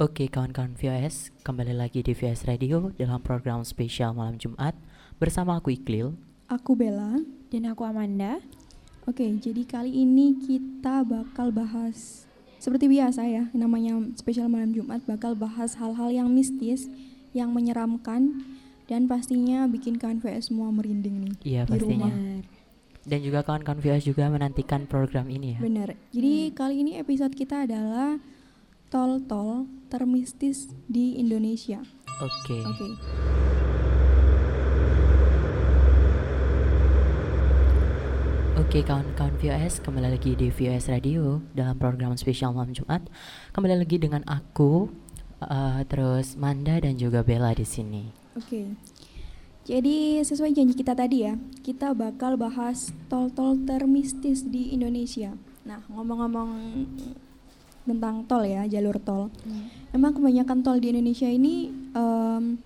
Oke kawan-kawan VOS, kembali lagi di VOS Radio dalam program spesial malam Jumat bersama aku Iklil. Aku Bella. Dan aku Amanda. Oke, jadi kali ini kita bakal bahas seperti biasa ya, namanya spesial malam Jumat bakal bahas hal-hal yang mistis, yang menyeramkan dan pastinya bikin kawan VS semua merinding nih Iya di pastinya. rumah. Dan juga kawan-kawan VOS juga menantikan program ini ya. Bener. Jadi kali ini episode kita adalah tol-tol termistis di Indonesia. Oke. Oke. Oke kawan-kawan VOS, kembali lagi di VOS Radio dalam program spesial malam Jumat. Kembali lagi dengan aku, eh, terus Manda dan juga Bella di sini. Oke. Jadi sesuai janji kita tadi ya, kita bakal bahas tol-tol termistis di Indonesia. Nah, ngomong-ngomong tentang tol ya, jalur tol. Emang kebanyakan tol di Indonesia ini em,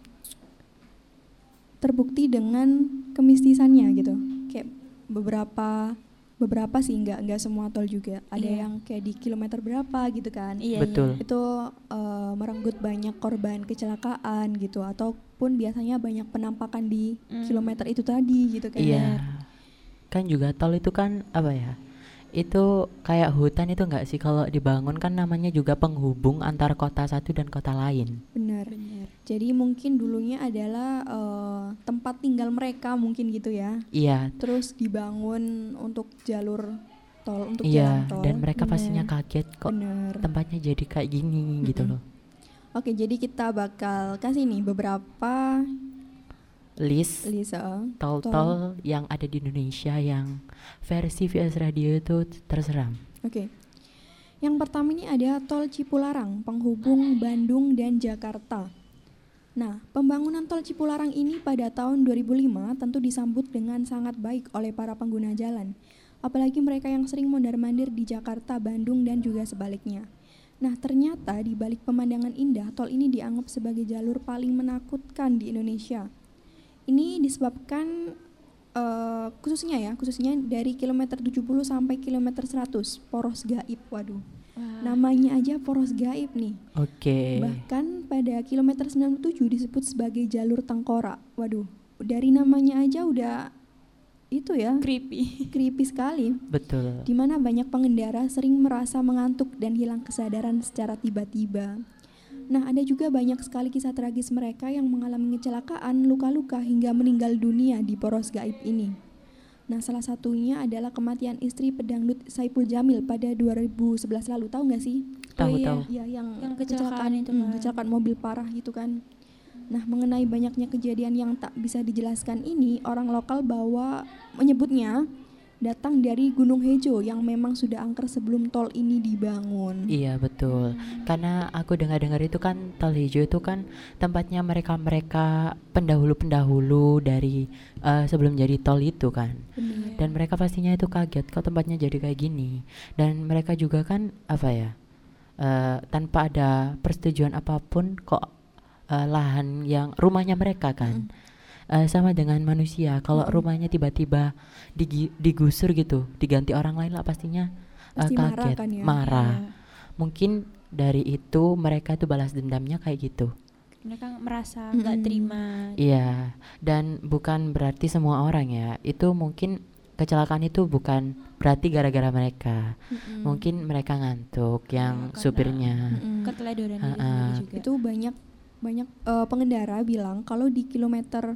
terbukti dengan kemistisannya gitu. Kayak beberapa beberapa sih nggak nggak semua tol juga. Ada Iya. yang kayak di kilometer berapa gitu kan Iya, Betul. itu eh, merenggut banyak korban kecelakaan gitu ataupun biasanya banyak penampakan di Hmm. kilometer itu tadi gitu kan Iya. Kan juga tol itu kan apa ya? Itu kayak hutan itu enggak sih kalau dibangun kan namanya juga penghubung antara kota satu dan kota lain. benar Benar. jadi mungkin dulunya adalah eh, tempat tinggal mereka mungkin gitu ya Iya, terus dibangun untuk jalur tol untuk iya. jalan tol Dan mereka pastinya Bener. kaget kok bener tempatnya jadi kayak gini gitu Mm-mm. loh. oke jadi kita bakal kasih nih beberapa List Lisa tol-tol yang ada di Indonesia yang versi VS Radio itu terseram. Oke. Yang pertama ini ada tol Cipularang, penghubung Bandung dan Jakarta. Nah, pembangunan tol Cipularang ini pada tahun 2005 tentu disambut dengan sangat baik oleh para pengguna jalan. Apalagi mereka yang sering mondar-mandir di Jakarta, Bandung, dan juga sebaliknya. Nah, ternyata di balik pemandangan indah, tol ini dianggap sebagai jalur paling menakutkan di Indonesia. Ini disebabkan eh, khususnya ya, khususnya dari kilometer 70 sampai kilometer 100 poros gaib. Waduh. Namanya aja poros gaib nih. Oke. Bahkan pada kilometer 97 disebut sebagai jalur tengkorak. Waduh. Dari namanya aja udah itu ya, Creepy. creepy sekali. Betul. Di mana banyak pengendara sering merasa mengantuk dan hilang kesadaran secara tiba-tiba. Nah, ada juga banyak sekali kisah tragis mereka yang mengalami kecelakaan, luka-luka hingga meninggal dunia di poros gaib ini. Nah, salah satunya adalah kematian istri pedangdut Saipul Jamil pada 2011 lalu. Tahu nggak sih? Tahu iya. tahu. Ya, yang, Yang kecelakaan itu hmm, kecelakaan mobil parah gitu kan. Nah, mengenai banyaknya kejadian yang tak bisa dijelaskan ini, orang lokal bawa menyebutnya datang dari Gunung Hejo yang memang sudah angker sebelum tol ini dibangun. Iya betul. Karena aku dengar-dengar itu kan tol hijau itu kan tempatnya mereka-mereka pendahulu-pendahulu dari eh, sebelum jadi tol itu kan. Benar. Dan mereka pastinya itu kaget kok tempatnya jadi kayak gini. Dan mereka juga kan apa ya? eh, tanpa ada persetujuan apa pun kok eh, lahan yang rumahnya mereka kan. Eh, sama dengan manusia kalau Mm-mm. rumahnya tiba-tiba digi- digusur gitu diganti orang lain lah pastinya eh, Pasti marah kaget kan ya? marah Iya. mungkin dari itu mereka tuh balas dendamnya kayak gitu Mereka merasa nggak Mm-mm. terima. iya dan bukan berarti semua orang ya itu mungkin kecelakaan itu bukan berarti gara-gara mereka Mm-mm. mungkin mereka ngantuk yang karena- supirnya. Keteledoran Ha-ha. sendiri juga. itu banyak banyak eh, pengendara bilang kalau di kilometer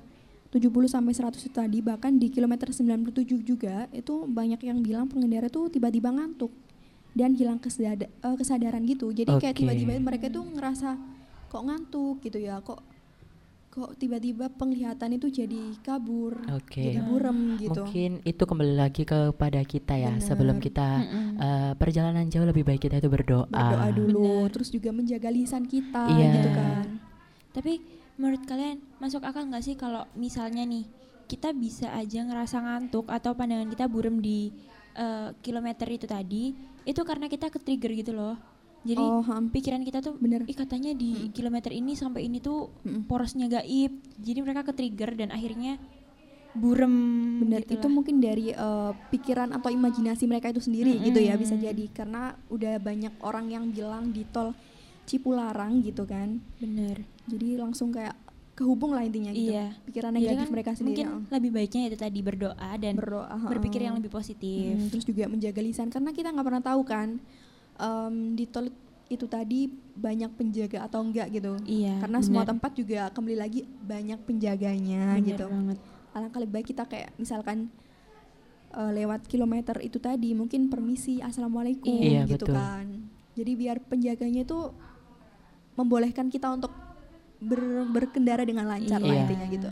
70 sampai 100 itu tadi bahkan di kilometer 97 juga itu banyak yang bilang pengendara tuh tiba-tiba ngantuk dan hilang eh, kesadaran gitu. Jadi kayak Oke. tiba-tiba mereka tuh ngerasa kok ngantuk gitu ya, kok kok tiba-tiba penglihatan itu jadi kabur, Oke. jadi burem gitu. Mungkin itu kembali lagi kepada kita ya. Bener. Sebelum kita eh, perjalanan jauh lebih baik kita itu berdoa. Berdoa dulu, Bener. terus juga menjaga lisan kita Iya. gitu kan. Tapi menurut kalian masuk akal nggak sih kalau misalnya nih kita bisa aja ngerasa ngantuk atau pandangan kita burem di eh, kilometer itu tadi itu karena kita ke trigger gitu loh. Jadi oh, ham, pikiran kita tuh bener. ih katanya di Mm. kilometer ini sampai ini tuh Mm-mm. porosnya gaib. Jadi mereka ke trigger dan akhirnya burem Bener, gitu itu lah. mungkin dari eh, pikiran atau imajinasi mereka itu sendiri gitu ya bisa jadi karena udah banyak orang yang bilang di tol Cipularang gitu kan. bener. Jadi langsung kayak kehubung lah intinya gitu. Iya. Pikiran negatif kan mereka sendiri. Mungkin ah. lebih baiknya itu tadi berdoa dan berdoa berpikir yang lebih positif. Mm, terus juga menjaga lisan karena kita nggak pernah tahu kan em, di tol itu tadi banyak penjaga atau enggak gitu. Iya. karena semua bener. tempat juga kembali lagi banyak penjaganya Bener gitu. banget. Alangkah lebih baik kita kayak misalkan eh, lewat kilometer itu tadi mungkin permisi assalamualaikum Iya, gitu betul. kan. Jadi biar penjaganya itu membolehkan kita untuk ber- berkendara dengan lancar lah Iya. intinya gitu.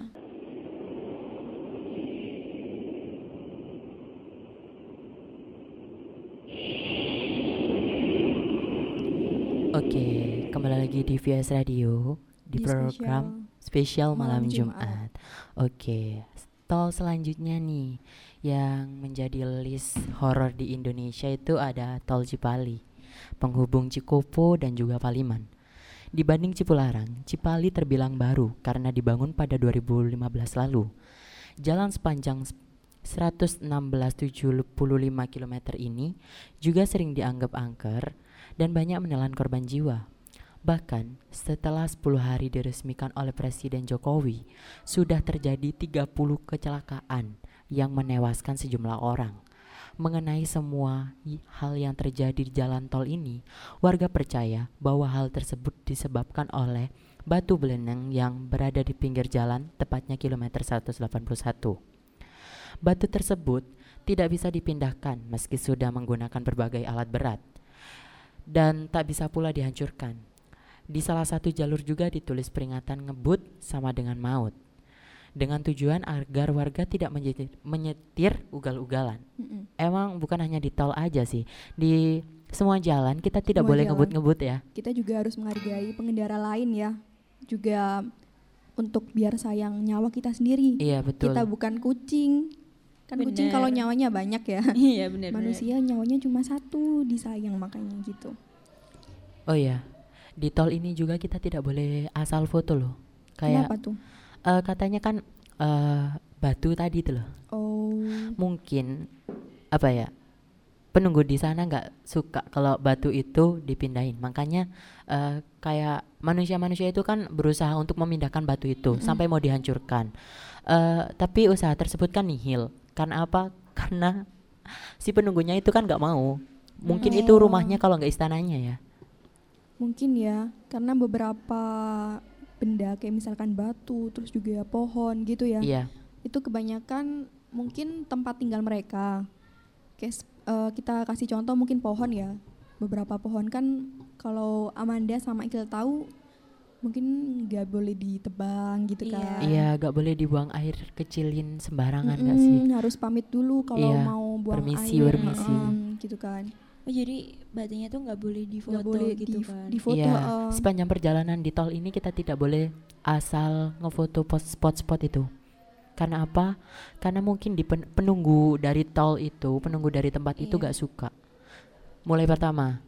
Oke, kembali lagi di VS Radio di, Di program spesial malam, Malam Jumat. Jumat. Oke, tol selanjutnya nih yang menjadi list horor di Indonesia itu ada Tol Cipali, penghubung Cikopo dan juga Paliman. Dibanding Cipularang, Cipali terbilang baru karena dibangun pada 2015 lalu. Jalan sepanjang 116,75 km ini juga sering dianggap angker dan banyak menelan korban jiwa. Bahkan setelah 10 hari diresmikan oleh Presiden Jokowi, sudah terjadi 30 kecelakaan yang menewaskan sejumlah orang. Mengenai semua hal yang terjadi di jalan tol ini, warga percaya bahwa hal tersebut disebabkan oleh batu beleneng yang berada di pinggir jalan, tepatnya kilometer 181. Batu tersebut tidak bisa dipindahkan meski sudah menggunakan berbagai alat berat dan tak bisa pula dihancurkan. Di salah satu jalur juga ditulis peringatan ngebut sama dengan maut. Dengan tujuan agar warga tidak menyetir, menyetir ugal-ugalan. Mm-mm. Emang bukan hanya di tol aja sih. Di semua jalan kita tidak Semua boleh jalan. ngebut-ngebut ya. Kita juga harus menghargai pengendara lain ya. Juga untuk biar sayang nyawa kita sendiri. Iya betul. Kita bukan kucing. Kan kucing Bener. kalau nyawanya banyak ya. Iya benar. Manusia nyawanya cuma satu, disayang makanya gitu. Oh iya. Di tol ini juga kita tidak boleh asal foto loh. Kayak Kenapa tuh? Eh, katanya kan eh, batu tadi tuh loh. Oh, mungkin apa ya penunggu di sana nggak suka kalau batu itu dipindahin makanya eh, kayak manusia-manusia itu kan berusaha untuk memindahkan batu itu Mm-mm. sampai mau dihancurkan Eh, tapi usaha tersebut kan nihil karena apa karena si penunggunya itu kan nggak mau mungkin itu Oh. rumahnya kalau nggak istananya ya mungkin ya. Karena beberapa benda kayak misalkan batu, terus juga pohon gitu ya. iya Itu kebanyakan mungkin tempat tinggal mereka. Kayak eh, kita kasih contoh mungkin pohon ya. Beberapa pohon kan kalau Amanda sama Ikil tahu mungkin nggak boleh ditebang gitu Iya. kan. iya nggak boleh dibuang air kecilin sembarangan nggak sih Mm-mm, harus pamit dulu kalau Iya, mau buang permisi, air permisi. mm, gitu kan Oh jadi batunya tuh nggak boleh difoto boleh gitu di, kan? di foto Iya, eh, sepanjang perjalanan di tol ini kita tidak boleh asal ngefoto spot-spot itu. Karena apa? Karena mungkin di pen- penunggu dari tol itu, penunggu dari tempat itu Iya. gak suka. Mulai pertama,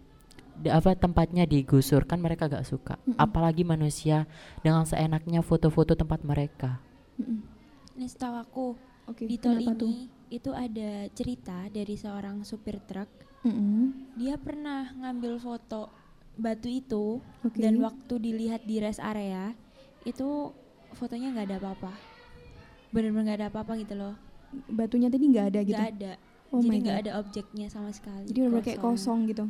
di apa tempatnya digusur kan mereka gak suka. Mm-mm. Apalagi manusia dengan seenaknya foto-foto tempat mereka. mm-mm. Nih setahu aku oke di tol kenapa tuh? ini itu ada cerita dari seorang supir truk. Mm-mm, Dia pernah ngambil foto batu itu oke dan waktu dilihat di rest area itu fotonya nggak ada apa-apa. Bener-bener nggak ada apa-apa gitu loh. batunya tadi nggak ada gitu Nggak ada. oh jadi my nggak ada objeknya sama sekali. jadi benar kayak kosong gitu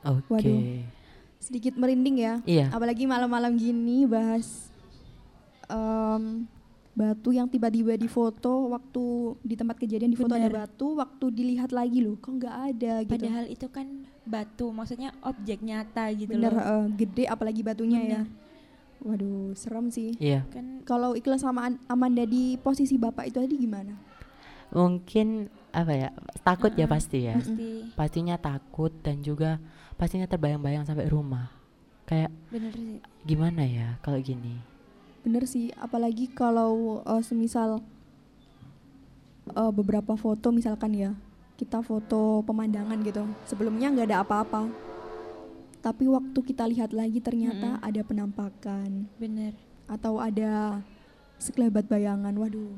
Oke. Waduh. sedikit merinding ya Iya. apalagi malam-malam gini bahas em, batu yang tiba-tiba difoto waktu di tempat kejadian difoto ada Bener. batu waktu dilihat lagi loh kok nggak ada gitu Padahal itu kan batu, maksudnya objek nyata gitu bener loh. eh, gede apalagi batunya ya Bener. Waduh, serem sih. Iya, kan Kalau Ikhlas sama An- Amanda di posisi bapak itu tadi gimana? mungkin apa ya takut ya Mm-mm. pasti ya. pasti Pastinya takut dan juga pastinya terbayang-bayang sampai rumah. Kayak bener sih gimana ya kalau gini? Bener sih, apalagi kalau eh, semisal eh, beberapa foto misalkan ya, kita foto pemandangan gitu. Sebelumnya nggak ada apa-apa. Tapi waktu kita lihat lagi ternyata Mm-mm. ada penampakan bener atau ada sekelebat bayangan. Waduh.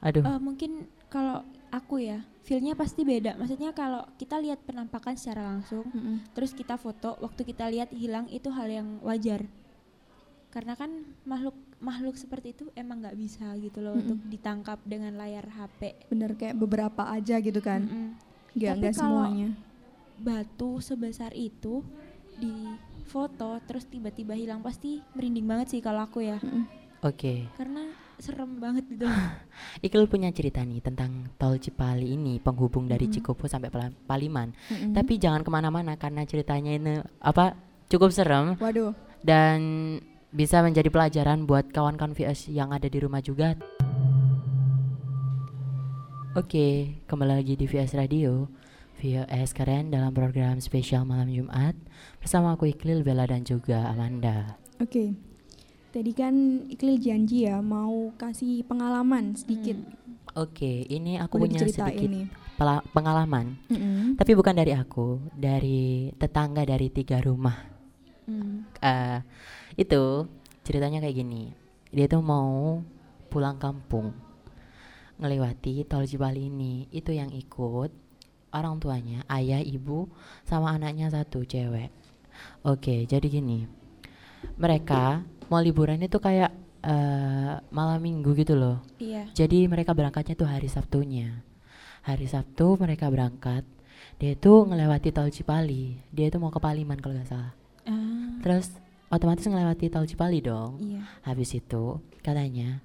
Aduh, Eh, mungkin kalau aku ya feelnya pasti beda maksudnya kalau kita lihat penampakan secara langsung Mm-mm. terus kita foto waktu kita lihat hilang itu hal yang wajar karena kan makhluk makhluk seperti itu emang nggak bisa gitu loh Mm-mm. untuk ditangkap dengan layar HP Bener kayak beberapa aja gitu kan. Mm-mm. Nggak Tapi nggak kalau- semuanya. batu sebesar itu di foto terus tiba-tiba hilang pasti merinding banget sih kalau aku ya Mm-mm. oke. karena serem banget gitu Iqbal punya cerita nih tentang tol Cipali ini penghubung dari Mm-mm. Cikopo sampai Paliman. Mm-mm. Tapi jangan ke mana-mana karena ceritanya ini apa cukup serem Waduh. dan bisa menjadi pelajaran buat kawan-kawan VS yang ada di rumah juga. Oke, kembali lagi di VS Radio. VS keren dalam program spesial malam Jumat bersama aku Iqlil, Bella dan juga Amanda. Oke. Tadi kan Iqlil janji ya mau kasih pengalaman sedikit. Oke, ini aku Boleh punya sedikit pela- pengalaman, Mm-mm. tapi bukan dari aku, dari tetangga dari tiga rumah. Hmm. Eh, itu ceritanya kayak gini. Dia tuh mau pulang kampung, ngelewati tol Cipali ini. Itu yang ikut orang tuanya, ayah, ibu, sama anaknya satu cewek. Oke, jadi gini. Mereka mau liburan itu kayak eh, malam minggu gitu loh. iya Jadi mereka berangkatnya tuh hari Sabtunya. Hari Sabtu mereka berangkat. Dia tuh ngelewati tol Cipali. Dia tuh mau ke Paliman kalau nggak salah. ah Terus otomatis ngelewati tol Cipali dong. iya Habis itu katanya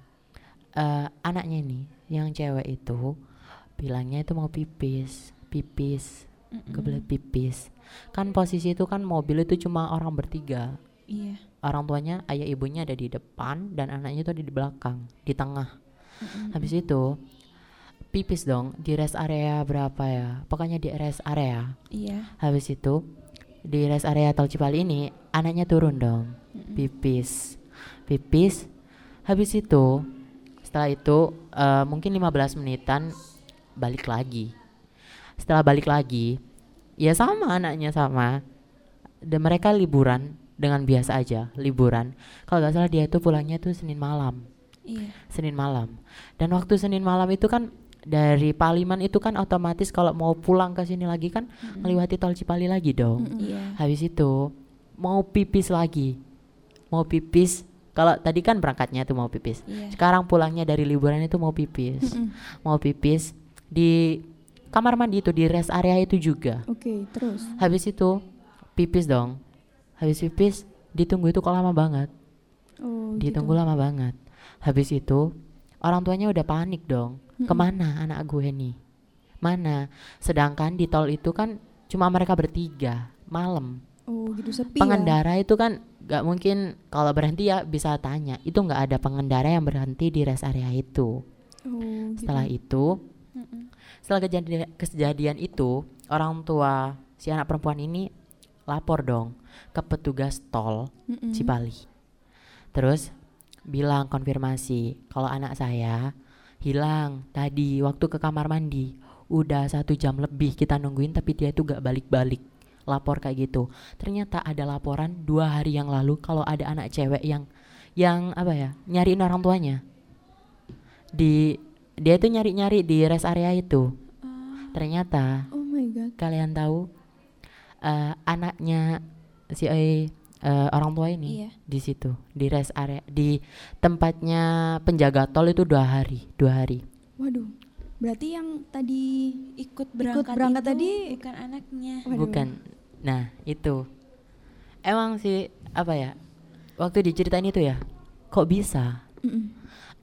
eh, anaknya ini yang cewek itu bilangnya itu mau pipis, pipis, Mm-mm. kebelet pipis. Kan posisi itu kan mobil itu cuma orang bertiga. iya Orang tuanya, ayah ibunya ada di depan dan anaknya itu ada di belakang, di tengah. Mm-mm. Habis itu pipis dong di rest area berapa ya? Pokoknya di rest area. iya Habis itu di rest area tol Cipali ini anaknya turun dong. Pipis. Pipis. Habis itu setelah itu eh, mungkin 15 menitan balik lagi. Setelah balik lagi ya sama anaknya sama. Dan mereka liburan dengan biasa aja liburan. Kalau nggak salah dia itu pulangnya tuh Senin malam. Iya. Senin malam. Dan waktu Senin malam itu kan dari Paliman itu kan otomatis kalau mau pulang ke sini lagi kan Mm-mm. melewati tol Cipali lagi dong Mm-mm. iya Habis itu mau pipis lagi. Mau pipis. Kalau tadi kan berangkatnya tuh mau pipis. iya Sekarang pulangnya dari liburan itu mau pipis. Mm-mm. Mau pipis di kamar mandi itu di rest area itu juga. Oke, terus. Habis itu pipis dong. Habis pipis ditunggu itu kok lama banget. Oh, Ditunggu gitu. lama banget. Habis itu orang tuanya udah panik dong. Mm-mm. Ke mana anak gue nih? Mana? Sedangkan di tol itu kan cuma mereka bertiga malam. Oh, gitu sepi pengendara itu kan nggak mungkin kalau berhenti ya bisa tanya itu nggak ada pengendara yang berhenti di rest area itu ya. Oh, setelah gitu. itu Mm-mm. setelah kejadian kejadian itu orang tua si anak perempuan ini lapor dong ke petugas tol Mm-mm. Cipali terus bilang konfirmasi kalau anak saya hilang. Tadi waktu ke kamar mandi. Udah satu jam lebih kita nungguin tapi dia itu gak balik-balik. Lapor kayak gitu. Ternyata ada laporan dua hari yang lalu kalau ada anak cewek yang yang apa ya nyariin orang tuanya. Di dia itu nyari-nyari di rest area itu. Ah, ternyata Oh my god. kalian tahu eh, anaknya si eh, eh, orang tua ini iya. di situ di rest area di tempatnya penjaga tol itu dua hari dua hari. Waduh. Berarti yang tadi ikut berangkat, berangkat itu tadi- bukan anaknya. Waduh. bukan. Nah itu. Emang sih apa ya waktu diceritain itu ya kok bisa? Mm-mm.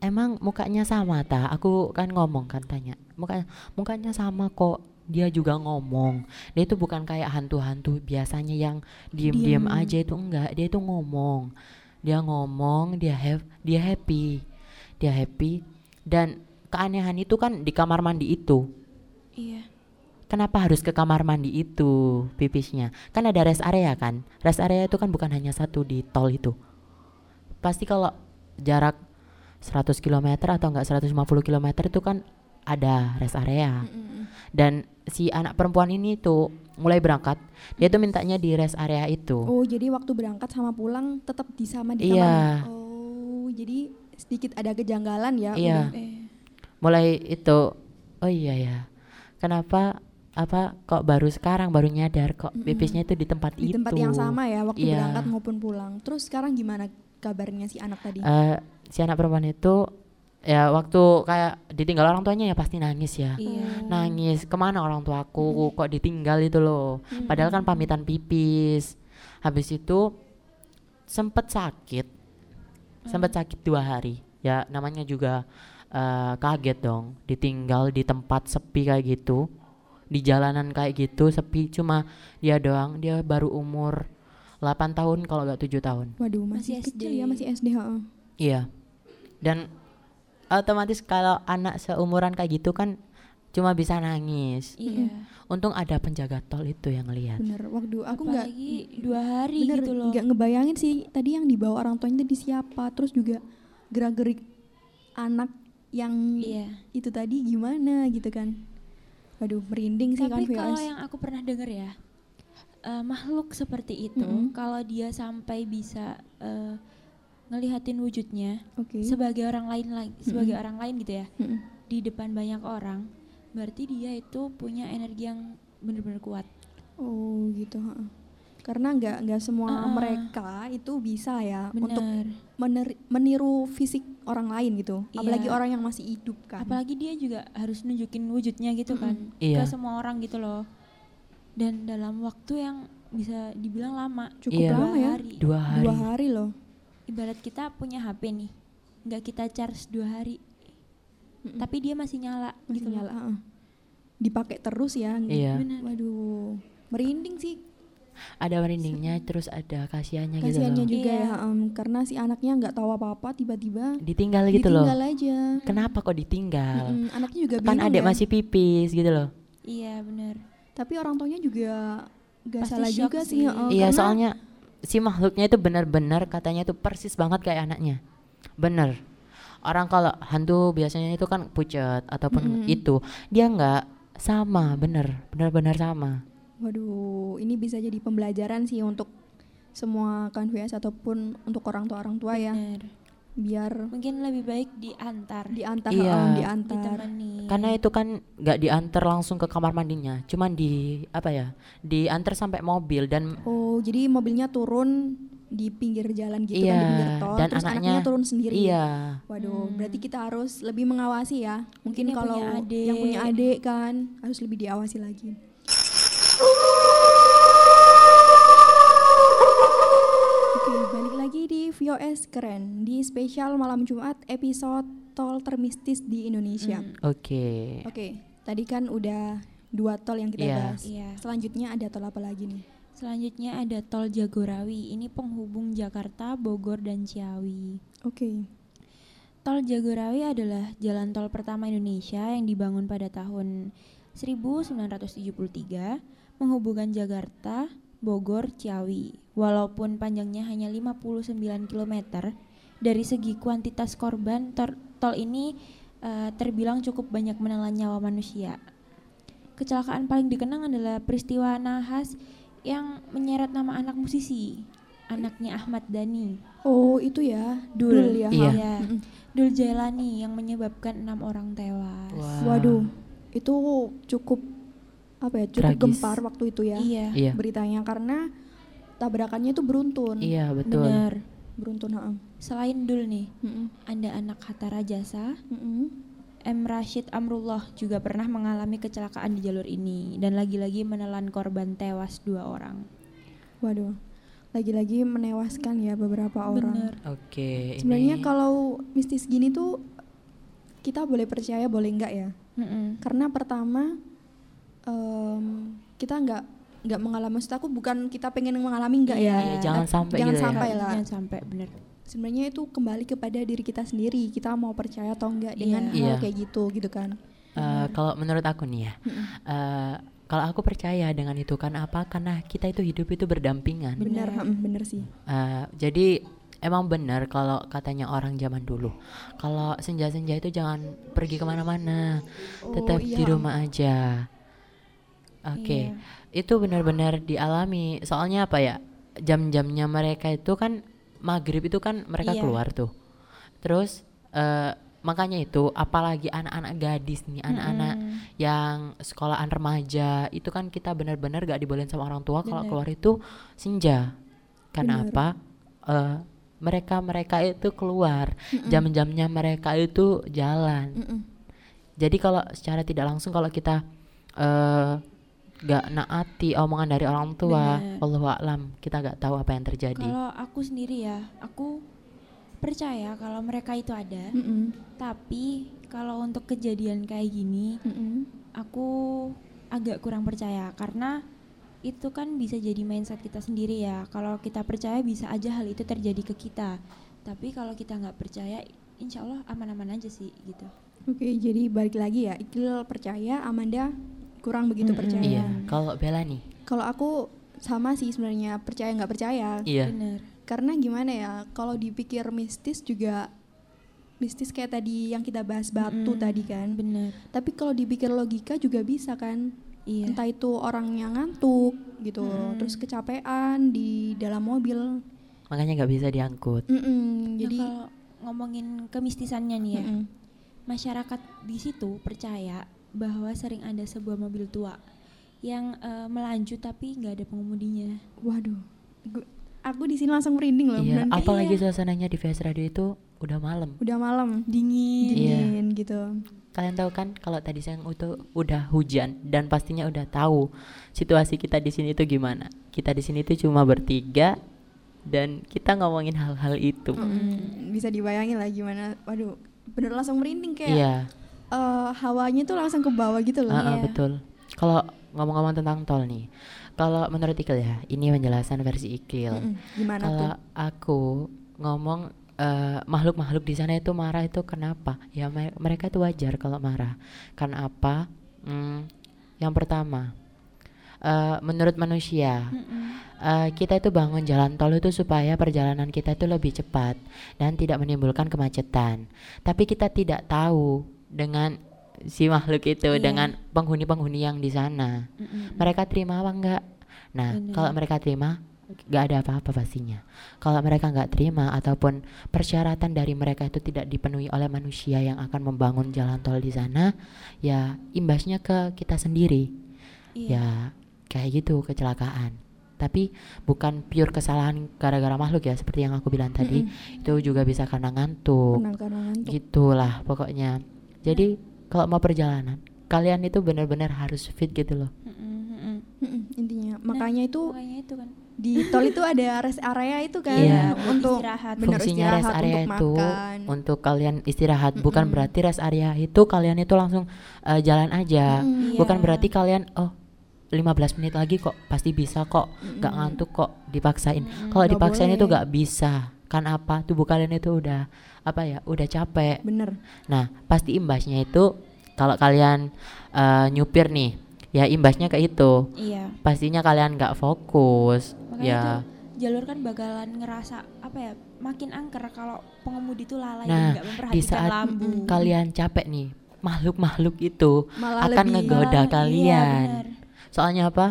emang mukanya sama ta? Aku kan ngomong kan tanya. Mukanya mukanya sama kok dia juga ngomong dia itu bukan kayak hantu-hantu biasanya yang diem-diem Diem. aja itu enggak dia itu ngomong dia ngomong dia have dia happy dia happy dan keanehan itu kan di kamar mandi itu Iya. Kenapa harus ke kamar mandi itu pipisnya? Kan ada rest area kan? Rest area itu kan bukan hanya satu di tol itu. Pasti kalau jarak 100 km atau enggak 150 km itu kan ada rest area. Dan si anak perempuan ini tuh mulai berangkat, dia tuh mintanya di rest area itu. Oh, jadi waktu berangkat sama pulang tetap di sama di Iya. Oh, jadi sedikit ada kejanggalan ya. Iya. udah. Eh, Mulai itu oh iya ya. Kenapa apa kok baru sekarang baru nyadar kok Mm-mm. pipisnya itu di tempat Di itu. tempat yang sama ya waktu Iya. berangkat maupun pulang. Terus sekarang gimana kabarnya si anak tadi? Eh, si anak perempuan itu ya waktu kayak ditinggal orang tuanya ya pasti nangis ya. Iya. nangis ke mana orang tuaku? Kok ditinggal itu loh? Padahal kan pamitan pipis. Habis itu sempet sakit. Sempet sakit dua hari. Ya namanya juga eh, kaget dong. Ditinggal di tempat sepi kayak gitu. Di jalanan kayak gitu sepi. Cuma dia doang. Dia baru umur 8 tahun kalau nggak tujuh tahun. Waduh, masih, Masih kecil SD. ya, masih SD, heeh. Iya. Dan otomatis kalau anak seumuran kayak gitu kan cuma bisa nangis. Iya. Untung ada penjaga tol itu yang lihat. Bener, waktu aku nggak dua hari bener gitu loh. nggak ngebayangin sih tadi yang dibawa orang tuanya tadi siapa, terus juga gerak-gerik anak yang Iya. itu tadi gimana gitu kan. Waduh, merinding sih Tapi kan kalau VOS. yang aku pernah dengar ya, eh, makhluk seperti itu, Mm-mm. kalau dia sampai bisa eh, ngelihatin wujudnya Oke. sebagai orang lain lagi, sebagai orang lain gitu ya, Mm-mm. di depan banyak orang, berarti dia itu punya energi yang benar-benar kuat. Oh, gitu, heeh. Karena nggak nggak semua Ah. mereka itu bisa ya untuk Benar. mener- meniru fisik orang lain gitu. Iya. Apalagi orang yang masih hidup kan. Apalagi dia juga harus nunjukin wujudnya gitu kan Iya. ke semua orang gitu loh. Dan dalam waktu yang bisa dibilang lama, Cukup Iya. lama ya. hari. Dua hari. Dua hari loh. Ibarat kita punya HP nih, nggak kita charge dua hari, Mm-mm. tapi dia masih nyala masih gitu nyala. heeh. Dipakai terus ya. Iya. Benar. Waduh, merinding sih Ada merindingnya terus ada kasihannya gitu kasihannya loh. juga Iya. ya. em, karena si anaknya nggak tahu apa-apa tiba-tiba Ditinggal gitu loh. ditinggal aja. Kenapa kok ditinggal? Mm-mm, anaknya juga Kan bingung adik ya. masih pipis gitu loh. Iya benar. Tapi orang tuanya juga gak Pasti salah juga sih. sih. heeh, iya, karena- soalnya si makhluknya itu benar-benar katanya itu persis banget kayak anaknya. Bener. Orang kalau hantu biasanya itu kan pucat ataupun Mm-mm. itu, dia nggak sama, bener, benar-benar sama. Waduh, ini bisa jadi pembelajaran sih untuk semua kanvias ataupun untuk orang tua orang tua ya, Benar. Biar Mungkin lebih baik diantar, diantar, Iya. heeh, diantar. ditemani. Karena itu kan nggak diantar langsung ke kamar mandinya, cuman di apa ya, diantar sampai mobil dan Oh, jadi mobilnya turun di pinggir jalan gitu iya kan di pinggir tol, dan terus anaknya, anaknya turun sendiri. Iya, Waduh, Hmm. berarti kita harus lebih mengawasi ya. Mungkin Mungkin yang kalau yang punya adik kan harus lebih diawasi lagi. Lagi di VOS Keren di spesial malam Jumat episode Tol Termistis di Indonesia. Hmm. oke. Oke, tadi kan udah dua tol yang kita Iya. bahas. Iya. Selanjutnya ada tol apa lagi nih? Selanjutnya ada Tol Jagorawi. Ini penghubung Jakarta, Bogor, dan Ciawi. Oke. Tol Jagorawi adalah jalan tol pertama Indonesia yang dibangun pada tahun 1973 menghubungkan Jakarta, Bogor, Ciawi. Walaupun panjangnya hanya 59 km, dari segi kuantitas korban tol ini eh, terbilang cukup banyak menelan nyawa manusia. Kecelakaan paling dikenang adalah peristiwa nahas yang menyeret nama anak musisi, anaknya Ahmad Dhani. Oh, itu ya. Dul, ya. Iya. Ya. Dul Jailani yang menyebabkan enam orang tewas. Wah. Waduh, itu cukup apa ya? Cukup Tragis. gempar waktu itu ya. Iya, Iya, Beritanya karena tabrakannya itu beruntun. iya betul. benar. Beruntun, heeh. Selain Dul nih, Mm-mm. ada anak Hatta Rajasa, Mm-mm. M. Rashid Amrullah juga pernah mengalami kecelakaan di jalur ini dan lagi-lagi menelan korban tewas dua orang. Waduh. Lagi-lagi menewaskan ya beberapa orang. Bener. Oke, Sebenarnya ini kalau mistis gini tuh kita boleh percaya boleh enggak ya? Mm-mm. Karena pertama em, kita nggak nggak mengalami maksud aku bukan kita pengen mengalami enggak Iya, ya iya, jangan sampai jangan gitu ya. sampai lah Jangan sampai bener. sebenarnya itu kembali kepada diri kita sendiri kita mau percaya atau enggak dengan Iya. hal Iya. kayak gitu gitu kan Eh, kalau menurut aku nih ya, eh, kalau aku percaya dengan itu kan apa? Karena kita itu hidup itu berdampingan. Bener. mm, bener sih Eh, jadi emang benar kalau katanya orang zaman dulu, kalau senja-senja itu jangan pergi ke mana-mana, Oh, tetap di iya. rumah aja. Oke, itu benar-benar dialami. Soalnya apa ya? Jam-jamnya mereka itu kan maghrib itu kan mereka Iya. keluar tuh. Terus eh, makanya itu, apalagi anak-anak gadis nih, anak-anak yang sekolahan remaja itu kan kita benar-benar gak dibolehin sama orang tua kalau keluar itu senja. Karena Bener. apa? Eh, mereka mereka itu keluar, jam-jamnya mereka itu jalan. Mm-mm. Jadi kalau secara tidak langsung kalau kita eh gak naati omongan dari orang tua, wallahu a'lam, kita gak tahu apa yang terjadi. Kalau aku sendiri ya, aku percaya kalau mereka itu ada. Mm-mm. Tapi kalau untuk kejadian kayak gini, Mm-mm. aku agak kurang percaya karena itu kan bisa jadi mindset kita sendiri ya. Kalau kita percaya bisa aja hal itu terjadi ke kita. Tapi kalau kita nggak percaya, insya Allah aman-aman aja sih gitu. oke jadi balik lagi ya Ikil percaya Amanda kurang begitu Mm-mm. percaya Iya, kalau Bella nih, kalau aku sama sih sebenarnya percaya nggak percaya iya, Bener. karena gimana ya kalau dipikir mistis juga mistis kayak tadi yang kita bahas batu Mm-mm. tadi kan Bener. tapi kalau dipikir logika juga bisa kan Iya. entah itu orang yang ngantuk gitu Mm-mm. terus kecapean di dalam mobil makanya nggak bisa diangkut. Mm-mm, Nah, jadi kalau ngomongin kemistisannya nih ya, mm-mm. masyarakat di situ percaya bahwa sering ada sebuah mobil tua yang eh, melaju tapi nggak ada pengemudinya. waduh Gu- aku di sini langsung merinding loh Iya, apalagi Iya. suasananya di VS Radio itu udah malam. udah malam Dingin. Iya. dingin gitu Kalian tahu kan kalau tadi siang itu udah hujan dan pastinya udah tahu situasi kita di sini itu gimana. Kita di sini itu cuma bertiga dan kita ngomongin hal-hal itu. Mm, bisa dibayangin lah gimana waduh bener langsung merinding kayak Iya, eh, hawanya tuh langsung ke bawah gitu loh ah, ah, Iya. betul. Kalau ngomong-ngomong tentang tol nih, kalau menurut Ikil ya, ini penjelasan versi Ikil. Mm-mm. gimana Kalau tuh aku ngomong eh, makhluk-makhluk di sana itu marah itu kenapa? Ya me- mereka itu wajar kalau marah. Karena apa? Hmm, yang pertama, eh, menurut manusia, eh, kita itu bangun jalan tol itu supaya perjalanan kita itu lebih cepat dan tidak menimbulkan kemacetan. Tapi kita tidak tahu dengan si makhluk itu Iya. dengan penghuni-penghuni yang di sana. Mm-mm. mereka terima apa enggak? Nah Bener. kalau mereka terima nggak ada apa-apa pastinya. Kalau mereka nggak terima ataupun persyaratan dari mereka itu tidak dipenuhi oleh manusia yang akan membangun jalan tol di sana ya imbasnya ke kita sendiri. Iya. ya kayak gitu kecelakaan. Tapi bukan pure kesalahan gara-gara makhluk ya seperti yang aku bilang tadi. Itu juga bisa karena ngantuk. Karena ngantuk. Gitulah pokoknya jadi kalau mau perjalanan kalian itu benar-benar harus fit gitu loh intinya Nah, makanya itu makanya itu kan di tol itu ada rest area itu kan Iya. untuk Istirahat. benar fungsinya rest istirahat area untuk itu makan untuk kalian istirahat bukan Mm-mm. berarti rest area itu kalian itu langsung eh, jalan aja Mm, bukan Iya. berarti kalian oh 15 menit lagi kok pasti bisa kok nggak ngantuk kok dipaksain Mm-mm. kalau Nggak dipaksain itu boleh. nggak bisa kan apa tubuh kalian itu udah apa ya udah capek bener nah pasti imbasnya itu kalau kalian eh, nyupir nih ya imbasnya ke itu Iya. pastinya kalian nggak fokus Makanya ya tuh jalur kan bakalan ngerasa apa ya makin angker kalau pengemudi itu lalai Nah, nggak di memperhatikan saat lampu. kalian capek nih makhluk-makhluk itu malah akan lebih ngegoda Malah- kalian Iya, bener. soalnya apa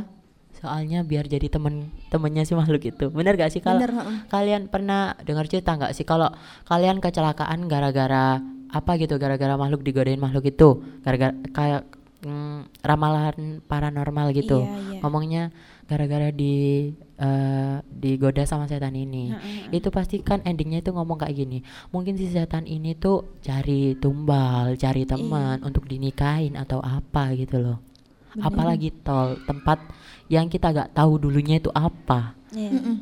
soalnya biar jadi temen temennya si makhluk itu. Bener gak sih? Kalau kalian pernah dengar cerita nggak sih kalau kalian kecelakaan gara-gara apa gitu? Gara-gara makhluk digodain makhluk itu? Gara-gara kayak mm, ramalan paranormal gitu. Iya, iya. ngomongnya gara-gara di eh, digoda sama setan ini. Heeh, heeh. itu pasti kan endingnya itu ngomong kayak gini. Mungkin si setan ini tuh cari tumbal cari teman untuk dinikahin atau apa gitu loh. Bener. apalagi tol tempat yang kita gak tahu dulunya itu apa Iya. Mm-mm.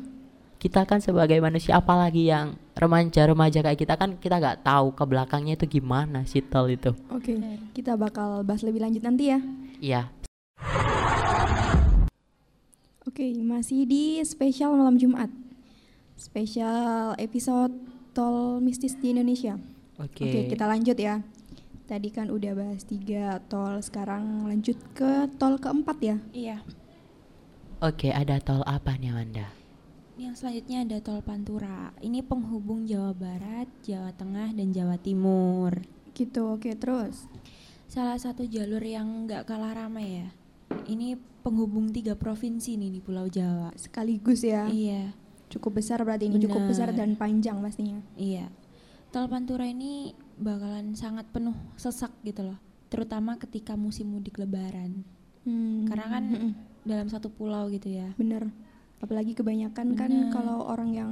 kita kan sebagai manusia apalagi yang remaja-remaja kayak kita kan kita gak tahu ke belakangnya itu gimana si tol itu oke Bener. kita bakal bahas lebih lanjut nanti ya iya Oke, masih di spesial malam Jumat. Spesial episode tol mistis di Indonesia. Oke. Oke, kita lanjut ya. Tadi kan udah bahas tiga tol, sekarang lanjut ke tol keempat ya. Iya. Oke, ada tol apa nih Wanda? Yang selanjutnya ada tol Pantura. Ini penghubung Jawa Barat, Jawa Tengah, dan Jawa Timur. Gitu, oke terus. Salah satu jalur yang nggak kalah ramai ya. Ini penghubung tiga provinsi nih di Pulau Jawa. Sekaligus ya. Iya, Cukup besar berarti ini, cukup besar Benar. dan panjang pastinya. iya. Tol Pantura ini bakalan sangat penuh sesak gitu loh. Terutama ketika musim mudik Lebaran. Hmm, Karena kan mm-mm, dalam satu pulau gitu ya. bener. Apalagi kebanyakan kan Bener. kalau orang yang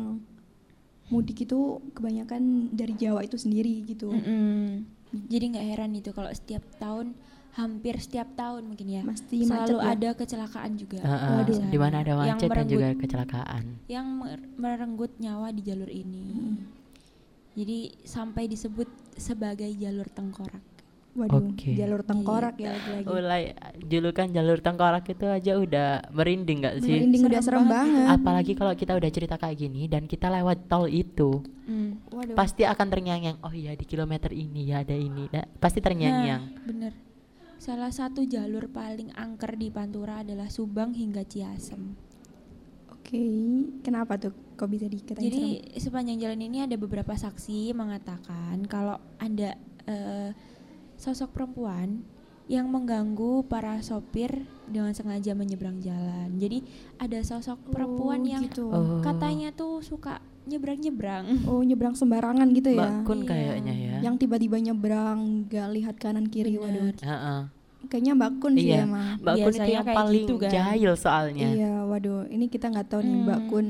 mudik itu kebanyakan dari Jawa itu sendiri gitu. Mm-mm. Jadi nggak heran itu kalau setiap tahun hampir setiap tahun mungkin ya Pasti selalu macet ya. ada kecelakaan juga. Heeh, Waduh. Misalnya. di mana ada Yang macet dan merenggut- juga kecelakaan. yang mer- merenggut nyawa di jalur ini. Mm. Jadi sampai disebut sebagai jalur tengkorak. Waduh, Oke. jalur tengkorak Iya. ya lagi-lagi. Mulai julukan jalur tengkorak itu aja udah merinding gak sih? Merinding udah Serem serem banget banget. Apalagi kalau kita udah cerita kayak gini dan kita lewat tol itu, Hmm. Waduh. pasti akan terngiang-ngiang. Oh iya di kilometer ini ya ada ini. Nah, pasti terngiang-ngiang. Nah, bener. Salah satu jalur paling angker di Pantura adalah Subang hingga Ciasem. Oke, kenapa tuh kok bisa dikatain Jadi serem? sepanjang jalan ini ada beberapa saksi mengatakan kalau ada eh, sosok perempuan yang mengganggu para sopir dengan sengaja menyeberang jalan. Jadi ada sosok perempuan Oh, yang gitu. Oh. katanya tuh suka nyebrang-nyebrang. Oh, nyebrang sembarangan gitu ya. Mbak Kun Iya. kayaknya ya. Yang tiba-tiba nyebrang, gak lihat kanan kiri, waduh. Bener. Heeh. Kayaknya Mbak Kun sih Iya. emang. Mbak Kun itu yang paling gitu kan. jahil soalnya. Iya, waduh. Ini kita nggak tahu nih Mbak Hmm. Kun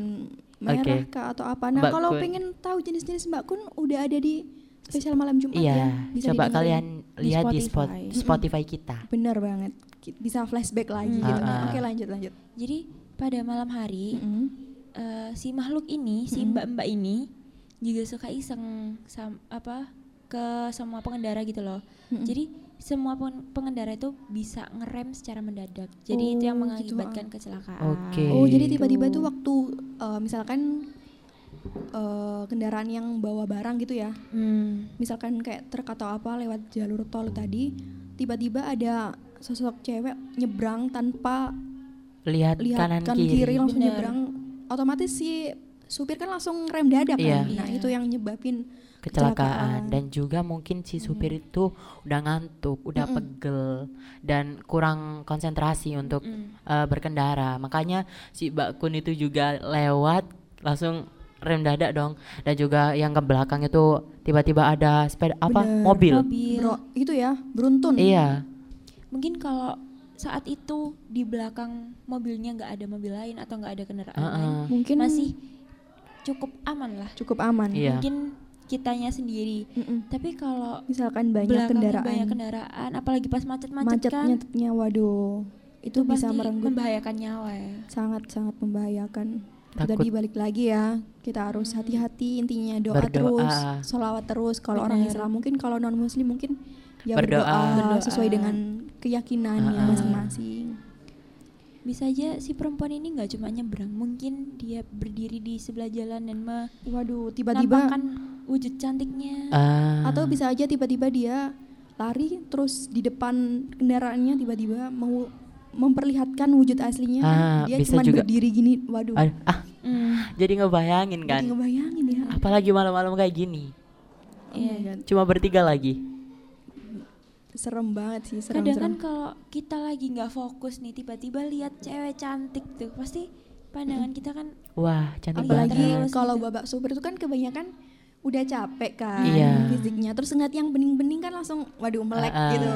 merah Oke. kah atau apa. Nah, kalau pengen tahu jenis-jenis Mbak Kun udah ada di spesial malam Jumat Iya, ya. Bisa coba didengerin. Kalian Di lihat di spot Spotify. Spotify kita. Bener banget. Bisa flashback lagi Hmm. gitu. Ah, ah. Oke, lanjut lanjut. Jadi pada malam hari Mm-mm. eh, si makhluk ini, si mbak-mbak ini juga suka iseng sam apa ke semua pengendara gitu loh. Mm-mm. Jadi semua pen- pengendara itu bisa ngerem secara mendadak. Jadi itu yang Oh, gitu, mengakibatkan ah. kecelakaan. Oke. Oh, jadi Gitu. tiba-tiba tuh waktu eh, misalkan eh, kendaraan yang bawa barang gitu ya. Hmm. Misalkan kayak truk atau apa lewat jalur tol tadi, tiba-tiba ada sosok cewek nyebrang tanpa Lihat, lihat kanan, kan kiri. langsung Bener. nyebrang otomatis si supir kan langsung rem dadak Iya. kan nah Iya. itu yang nyebabin kecelakaan Kecelakaan. dan juga mungkin si supir itu udah ngantuk, udah Mm-mm. pegel dan kurang konsentrasi untuk Mm. eh, berkendara. Makanya si Mbak Kun itu juga lewat langsung rem dadak dong dan juga yang ke belakang itu tiba-tiba ada sepeda apa Bener. mobil. Mobil. bro itu ya beruntun Iya. Mungkin kalau saat itu di belakang mobilnya nggak ada mobil lain atau nggak ada kendaraan lain, Heeh. mungkin masih cukup aman lah. cukup aman Iya. Mungkin kitanya sendiri. Mm-mm. Tapi kalau misalkan banyak kendaraan banyak kendaraan, apalagi pas macet-macet kan, macetnya waduh itu, bisa pasti merenggut membahayakan nyawa ya. sangat sangat membahayakan Itu Takut. tadi balik lagi ya kita harus hati-hati intinya doa Berdoa. terus sholawat terus kalau orang. Islam mungkin kalau non Muslim mungkin ya Berdoa. berdoa, Berdoa. sesuai dengan keyakinannya Ah. masing-masing Bisa aja si perempuan ini nggak cuma nyebrang, mungkin dia berdiri di sebelah jalan dan waduh tiba-tiba menampakkan wujud cantiknya. Ah. atau bisa aja tiba-tiba dia lari terus di depan kendaraannya tiba-tiba mau memperlihatkan wujud aslinya Ah, dia cuma berdiri gini waduh Aduh, ah, Hmm, jadi ngebayangin kan. jadi ngebayangin ya Apalagi malam-malam kayak gini. Oh iya. God. Cuma bertiga lagi. serem banget sih serem Kadang kan kalau kita lagi nggak fokus nih, tiba-tiba lihat cewek cantik tuh, pasti pandangan kita kan Wah, cantik apalagi banget. terus kalau gitu. babak supir itu kan kebanyakan udah capek kan Iya. fisiknya terus ngeliat yang bening-bening kan langsung waduh melek Ah, ah. gitu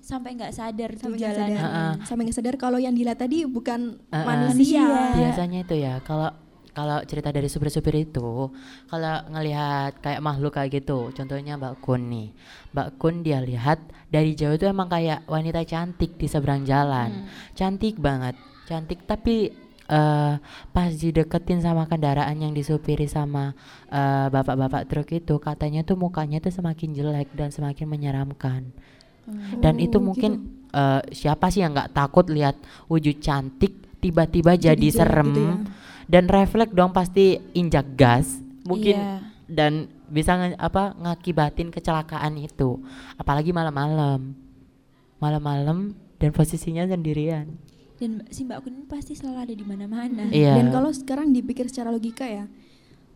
sampai nggak sadar tuh sampai nggak jalan. sadar Ah, ah. sampai nggak sadar kalau yang dilihat tadi bukan Ah, ah. manusia Manusia. Biasanya itu ya, kalau kalau cerita dari supir-supir itu, kalau ngelihat kayak makhluk kayak gitu, contohnya Mbak Kun nih. Mbak Kun dia lihat dari jauh itu emang kayak wanita cantik di seberang jalan. Cantik banget, cantik tapi eh pas dideketin sama kendaraan yang disupiri sama eh, bapak-bapak truk itu katanya tuh mukanya tuh semakin jelek dan semakin menyeramkan dan Oh, itu mungkin eh, siapa sih yang nggak takut lihat wujud cantik tiba-tiba jadi, jelek serem gitu ya. Dan refleks dong pasti injak gas mungkin Iya. dan bisa nge- apa ngakibatin kecelakaan itu apalagi malam-malam malam-malam dan posisinya sendirian Dan si Mbak Kun ini pasti selalu ada di mana-mana. Iya. Dan kalau sekarang dipikir secara logika ya,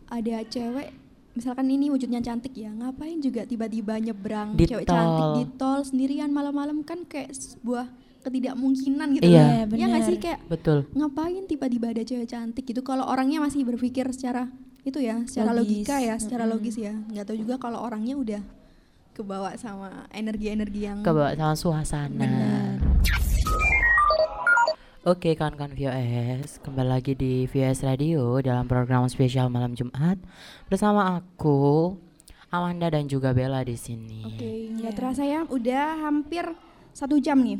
ada cewek misalkan ini wujudnya cantik ya, ngapain juga tiba-tiba nyebrang Di cewek tol. cantik di tol sendirian malam-malam kan kayak sebuah ketidakmungkinan gitu. Iya. loh. Iya nggak sih kayak betul ngapain tiba-tiba ada cewek cantik gitu kalau orangnya masih berpikir secara itu ya, secara Logis. logika ya, secara Mm-mm. logis ya. Nggak tahu juga kalau orangnya udah kebawa sama energi-energi yang kebawa sama suasana Benar. Oke kawan-kawan VOS, kembali lagi di VOS Radio dalam program spesial malam Jumat bersama aku Amanda dan juga Bella di sini. Oke, nggak Iya. terasa ya, udah hampir satu jam nih.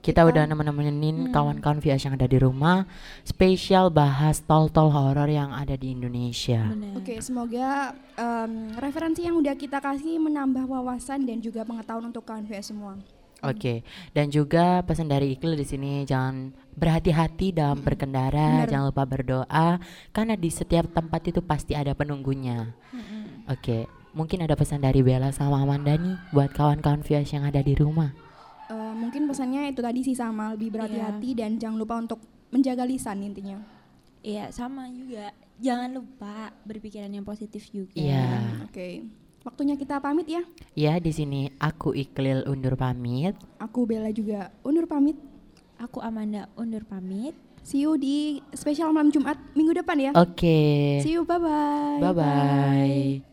Kita kita- udah nemenin kawan-kawan VOS yang ada di rumah, spesial bahas tol-tol horor yang ada di Indonesia. Benar. Oke, semoga em, referensi yang udah kita kasih menambah wawasan dan juga pengetahuan untuk kawan VS semua. Oke, dan juga pesan dari Iqbal di sini jangan berhati-hati dalam berkendara, Bener. jangan lupa berdoa karena di setiap tempat itu pasti ada penunggunya. Oke, mungkin ada pesan dari Bella sama Amanda nih buat kawan-kawan VOS yang ada di rumah. Eh, mungkin pesannya itu tadi sih sama lebih berhati-hati dan jangan lupa untuk menjaga lisan intinya. Iya, sama juga. Jangan lupa berpikiran yang positif juga. Iya. Oke, waktunya kita pamit ya. Ya, di sini aku Iqlil undur pamit. Aku Bella juga undur pamit. Aku Amanda undur pamit. See you di spesial malam Jumat minggu depan ya. Oke. See you, bye bye. Bye bye.